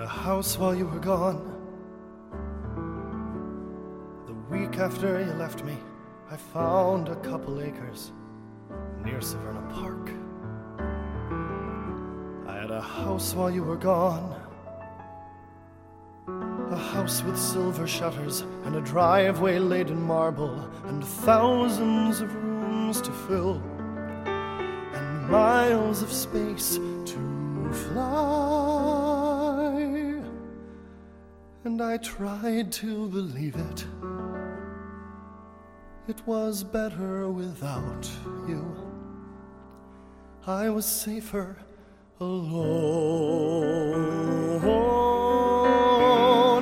a house while you were gone. The week after you left me, I found a couple acres near Severna Park. I had a house while you were gone. A house with silver shutters and a driveway laid in marble and thousands of rooms to fill and miles of space to fly. And I tried to believe it. It was better without you. I was safer alone.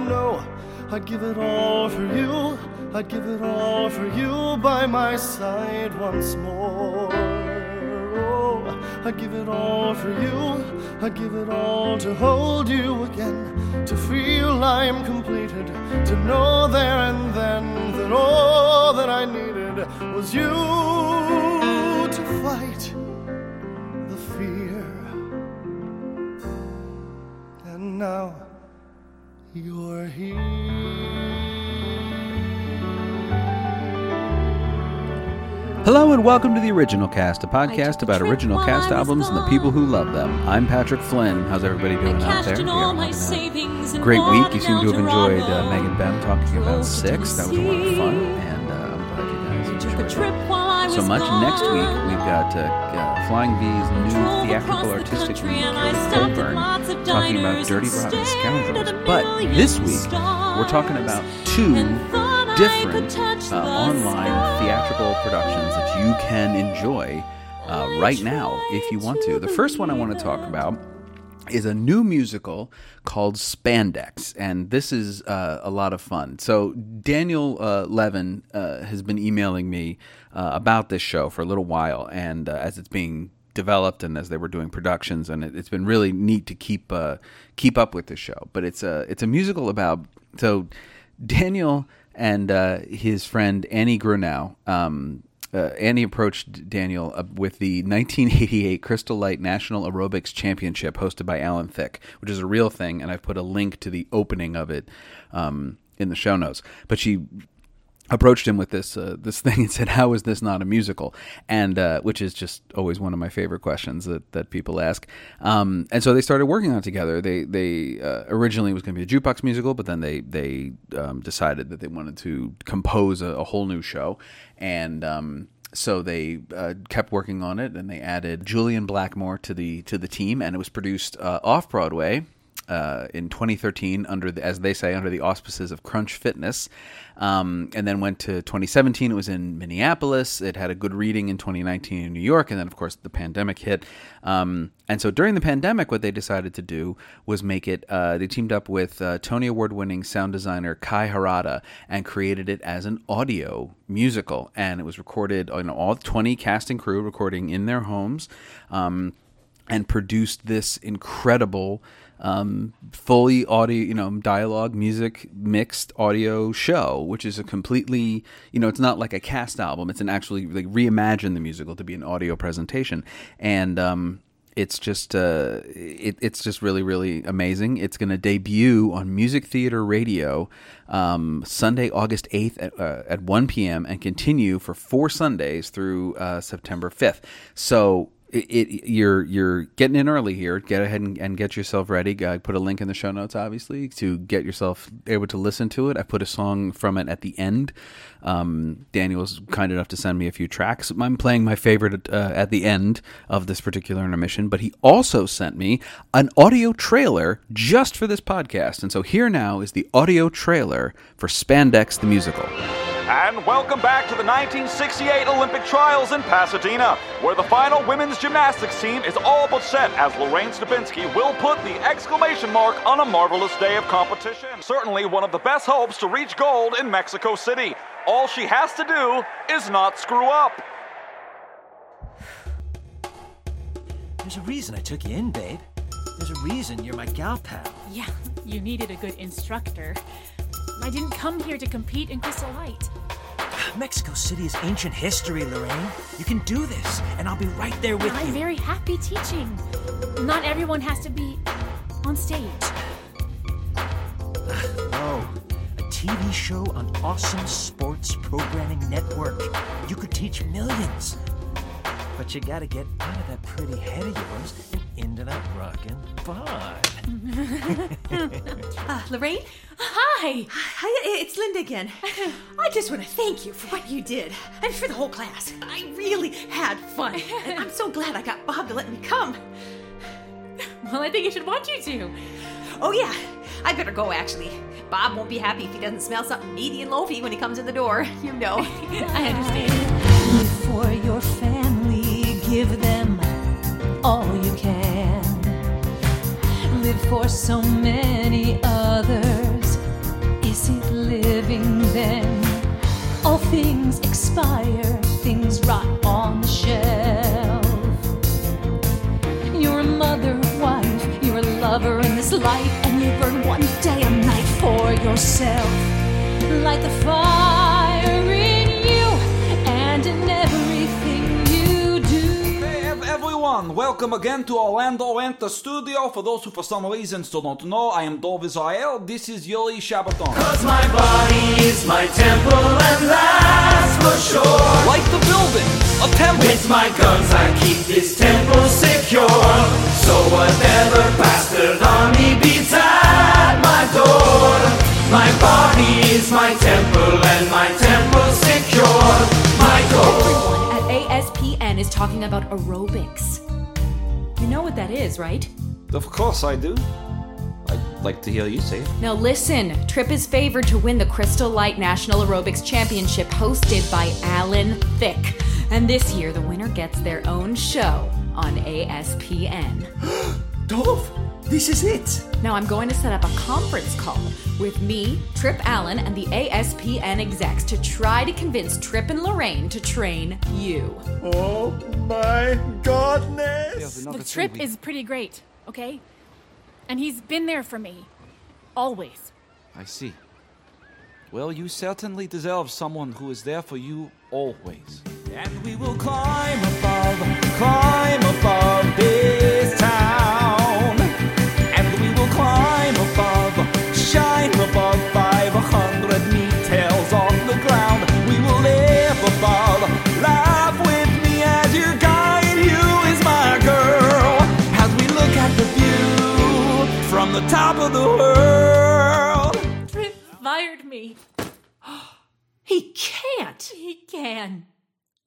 No, I'd give it all for you. I'd give it all for you by my side once more. Oh, I'd give it all for you. I'd give it all to hold you again, I'm completed, to know there and then that all that I needed was you to fight the fear. And now you're Hello and welcome to the Original Cast, a podcast about original cast albums and the people who love them. I'm Patrick Flynn. How's everybody doing out there? Yeah, my savings and Great week. You seem to have enjoyed uh, Megan Bunn talking about Six. That was a lot of fun, and uh, I'm glad you guys enjoyed trip it. while I was So much. Next week, we've got uh, uh, Flying V's new theatrical artistic week, and I Kelly stopped at Colburn, talking about Dirty Rotten Scoundrels. But this week, we're talking about two and thought I different uh, online theatrical productions that you can enjoy uh, right now if you want to. The first one I want to talk about is a new musical called Spandex, and this is uh, a lot of fun. So Daniel uh, Levin uh, has been emailing me uh, about this show for a little while, and uh, as it's being developed and as they were doing productions, and it, it's been really neat to keep uh, keep up with this show. But it's a it's a musical about so Daniel and uh, his friend Annie Grunow. Um, uh, Annie approached Daniel uh, with the 1988 Crystal Light National Aerobics Championship hosted by Alan Thicke, which is a real thing, and I've put a link to the opening of it um, in the show notes. But she approached him with this uh, this thing and said, "How is this not a musical?" And uh, which is just always one of my favorite questions that, that people ask. Um, and so they started working on it together. They they uh, originally was going to be a jukebox musical, but then they they um, decided that they wanted to compose a, a whole new show, and um, so they uh, kept working on it, and they added Julian Blackmore to the to the team, and it was produced uh, off Broadway uh, in 2013 under the, as they say under the auspices of Crunch Fitness, um, and then went to 2017. It was in Minneapolis. It had a good reading in 2019 in New York, and then of course the pandemic hit. Um, and so during the pandemic, what they decided to do was make it. Uh, they teamed up with uh, Tony Award-winning sound designer Kai Harada and created it as an audio musical, and it was recorded. Know, all 20 cast and crew recording in their homes. Um, and produced this incredible um, fully audio you know dialogue music mixed audio show which is a completely you know it's not like a cast album it's an actually like reimagine the musical to be an audio presentation and um, it's just uh, it, it's just really really amazing. It's going to debut on Music Theater Radio um, Sunday, August eighth at, uh, at one p.m. and continue for four Sundays through uh, September fifth. So. It, it you're you're getting in early here. Get ahead and, and get yourself ready. I put a link in the show notes, obviously, to get yourself able to listen to it. I put a song from it at the end. Um, kind enough to send me a few tracks. I'm playing my favorite uh, at the end of this particular intermission, but he also sent me an audio trailer just for this podcast. And so here now is the audio trailer for Spandex the Musical. And welcome back to the 1968 Olympic trials in Pasadena, where the final women's gymnastics team is all but set as Lorraine Stupinski will put the exclamation mark on a marvelous day of competition. Certainly one of the best hopes to reach gold in Mexico City. All she has to do is not screw up. There's a reason I took you in, babe. There's a reason you're my gal pal. Yeah, you needed a good instructor. I didn't come here to compete in Crystal Light. Mexico City is ancient history, Lorraine. You can do this, and I'll be right there with I'm you. I'm very happy teaching. Not everyone has to be on stage. oh, a TV show on awesome sports programming network. You could teach millions. But you gotta get out of that pretty head of yours and into that rockin' bod. Uh, Lorraine? Hi! Hi, it's Linda again. I just want to thank you for what you did, and for the whole class. I really had fun. And I'm so glad I got Bob to let me come. Well, I think he should want you to. Oh, yeah, I better go, actually. Bob won't be happy if he doesn't smell something meaty and loafy when he comes in the door. You know. I understand. Live for your family, give them all you can. Live for so many others. Is it living then? All things expire, things rot on the shelf. You're a mother, wife, you're a lover in this life, and you burn one day a night for yourself. Light the fire everyone, welcome again to Orlando Enter Studio. For those who for some reason still don't know, I am Dov Israel. This is Yuri Shabaton. Cause my body is my temple and that's for sure. Like the building, a temple. With my guns I keep this temple secure. So whatever bastard army beats at my door. My body is my temple and my temple is talking about aerobics. You know what that is, right? Of course I do. I'd like to hear you say it. Now listen, Trip is favored to win the Crystal Light National Aerobics Championship hosted by Alan Thicke. And this year, the winner gets their own show on ASPN. Dove, this is it. Now I'm going to set up a conference call with me, Trip Allen, and the ASPN execs to try to convince Trip and Lorraine to train you. Oh my godness. Look, Trip is pretty great, okay? And he's been there for me. Always. I see. Well, you certainly deserve someone who is there for you always. And we will climb above, climb above this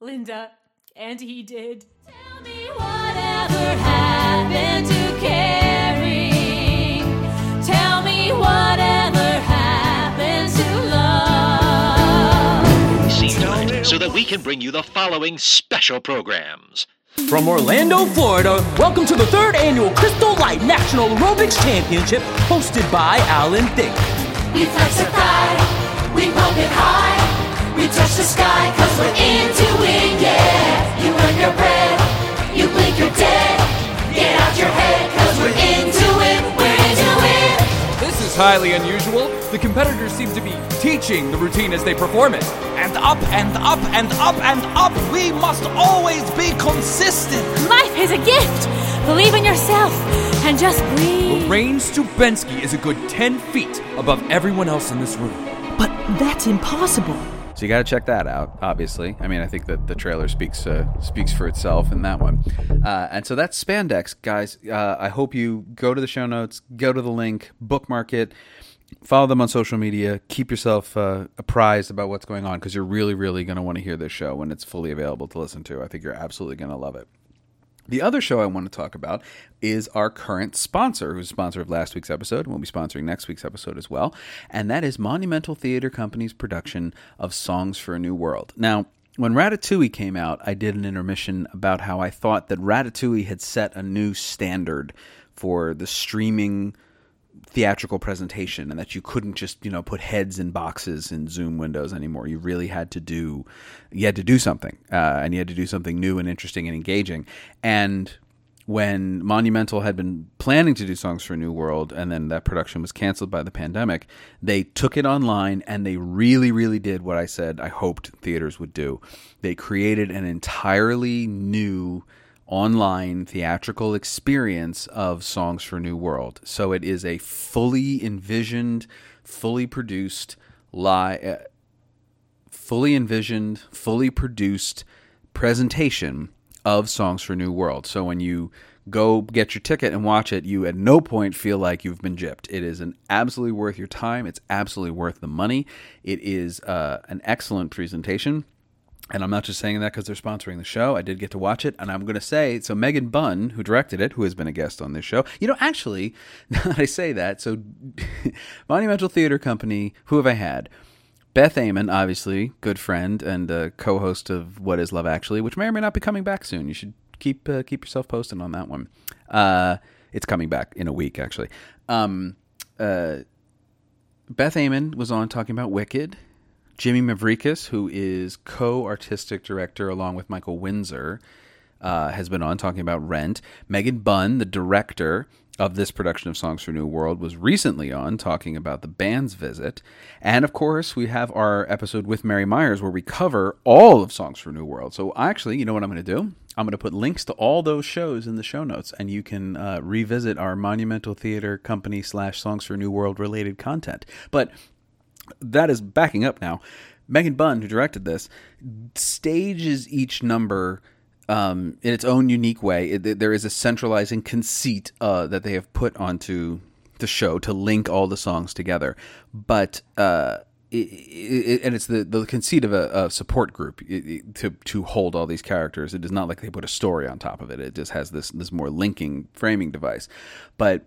Linda. And he did. Tell me whatever happened to caring. Tell me whatever happened to love. See tonight so that we can bring you the following special programs. From Orlando, Florida, welcome to the third annual Crystal Light National Aerobics Championship hosted by Alan Thicke. We flex our thigh, we pump it high, we touch the sky cause we're into highly unusual. The competitors seem to be teaching the routine as they perform it. And up and up and up and up. We must always be consistent. Life is a gift! Believe in yourself and just breathe. Lorraine Stubenski is a good 10 feet above everyone else in this room. But that's impossible. You got to check that out. Obviously, I mean, I think that the trailer speaks uh, speaks for itself in that one. Uh, and so that's spandex, guys. Uh, I hope you go to the show notes, go to the link, bookmark it, follow them on social media, keep yourself uh, apprised about what's going on because you're really, really going to want to hear this show when it's fully available to listen to. I think you're absolutely going to love it. The other show I want to talk about is our current sponsor, who's sponsor of last week's episode and will be sponsoring next week's episode as well. And that is Monumental Theater Company's production of Songs for a New World. Now, when Ratatouille came out, I did an intermission about how I thought that Ratatouille had set a new standard for the streaming theatrical presentation and that you couldn't just you know put heads in boxes in zoom windows anymore. You really had to do you had to do something uh, and you had to do something new and interesting and engaging. And when monumental had been planning to do songs for a new world and then that production was canceled by the pandemic they took it online and they really really did what i said i hoped theaters would do. They created an entirely new online theatrical experience of Songs for New World. So it is a fully envisioned, fully produced li- uh, fully envisioned, fully produced presentation of Songs for New World. So when you go get your ticket and watch it, you at no point feel like you've been gypped. It is an absolutely worth your time. It's absolutely worth the money. It is uh, an excellent presentation. And I'm not just saying that because they're sponsoring the show. I did get to watch it, and I'm going to say so. Megan Bunn, who directed it, who has been a guest on this show, you know, actually, now that I say that, so Monumental Theater Company, who have I had? Beth Amann, obviously, good friend and uh, co-host of What Is Love Actually, which may or may not be coming back soon. You should keep uh, keep yourself posted on that one. Uh, it's coming back in a week, actually. Um, uh, Beth Amann was on talking about Wicked. Jimmy Mavrikes, who is co-artistic director along with Michael Windsor, uh, has been on talking about Rent. Megan Bunn, the director of this production of Songs for New World, was recently on talking about the band's visit. And of course, we have our episode with Mary Myers where we cover all of Songs for New World. So actually, you know what I'm going to do? I'm going to put links to all those shows in the show notes, and you can uh, revisit our Monumental Theater Company slash Songs for New World related content. But that is backing up now. Megan Bunn, who directed this, stages each number um, in its own unique way. It, there is a centralizing conceit uh, that they have put onto the show to link all the songs together, but. Uh, it, it, and it's the, the conceit of a, a support group to to hold all these characters. It is not like they put a story on top of it. It just has this this more linking framing device. But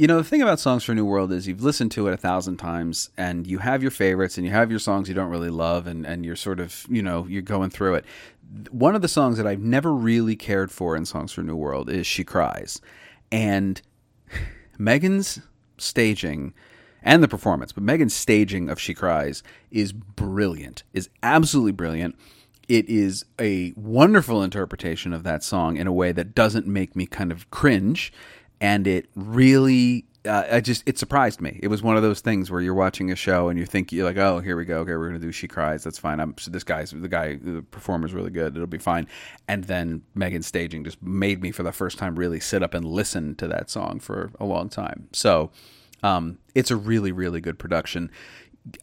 you know, the thing about Songs for New World is you've listened to it a thousand times and you have your favorites and you have your songs you don't really love and, and you're sort of, you know, you're going through it. One of the songs that I've never really cared for in Songs for New World is She Cries. And Megan's staging and the performance, but Megan's staging of She Cries is brilliant, is absolutely brilliant. It is a wonderful interpretation of that song in a way that doesn't make me kind of cringe and it really uh, I just it surprised me. It was one of those things where you're watching a show and you think you're like, oh, here we go. Okay, we're gonna do She Cries. That's fine. I'm so this guy's the guy, the performer's really good. It'll be fine. And then Megan's staging just made me for the first time really sit up and listen to that song for a long time. So um, it's a really really good production.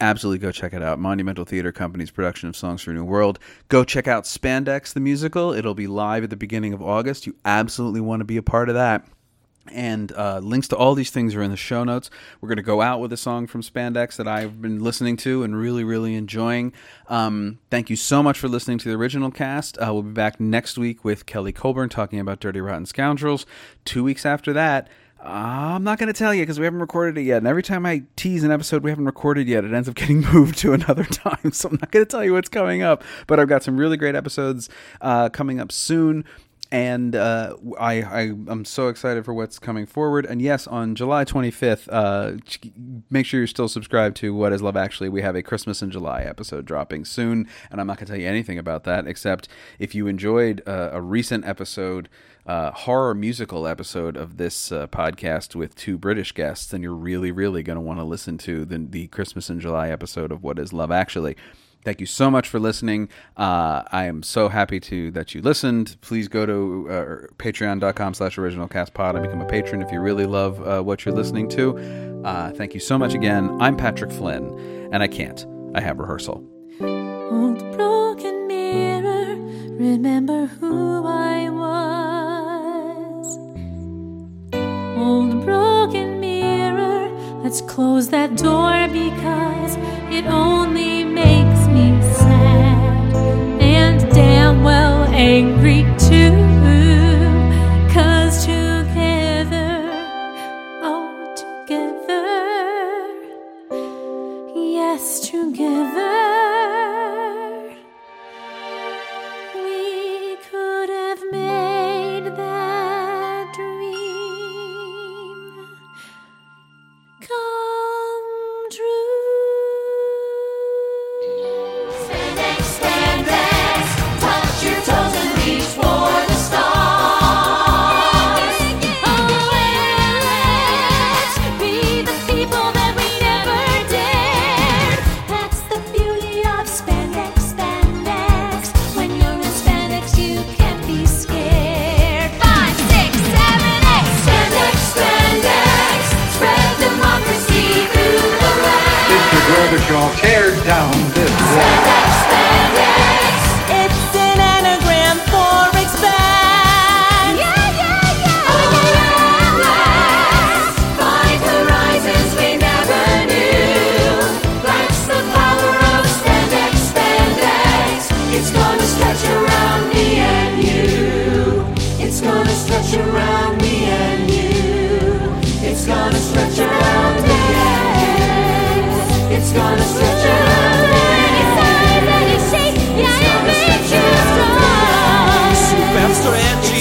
Absolutely go check it out. Monumental Theater Company's production of Songs for a New World. Go check out Spandex the musical. It'll be live at the beginning of August. You absolutely want to be a part of that. And uh, links to all these things are in the show notes. We're going to go out with a song from Spandex that I've been listening to and really, really enjoying. Um, thank you so much for listening to the original cast. Uh, we'll be back next week with Kelly Colburn talking about Dirty Rotten Scoundrels. Two weeks after that, I'm not going to tell you because we haven't recorded it yet. And every time I tease an episode we haven't recorded yet, it ends up getting moved to another time. So I'm not going to tell you what's coming up. But I've got some really great episodes uh, coming up soon and uh, I, I am so excited for what's coming forward. And yes, on July 25th, uh, make sure you're still subscribed to What Is Love Actually. We have a Christmas in July episode dropping soon, and I'm not going to tell you anything about that except if you enjoyed uh, a recent episode. Uh, horror musical episode of this uh, podcast with two British guests, then you're really, really going to want to listen to the, the Christmas in July episode of What Is Love Actually. Thank you so much for listening. Uh, I am so happy to that you listened. Please go to uh, patreon.com slash originalcastpod and become a patron if you really love uh, what you're listening to. Uh, thank you so much again. I'm Patrick Flynn, and I can't. I have rehearsal. Old broken mirror, remember who I was. Old broken mirror, let's close that door because it only makes damn well angry too.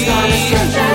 It's not a stranger.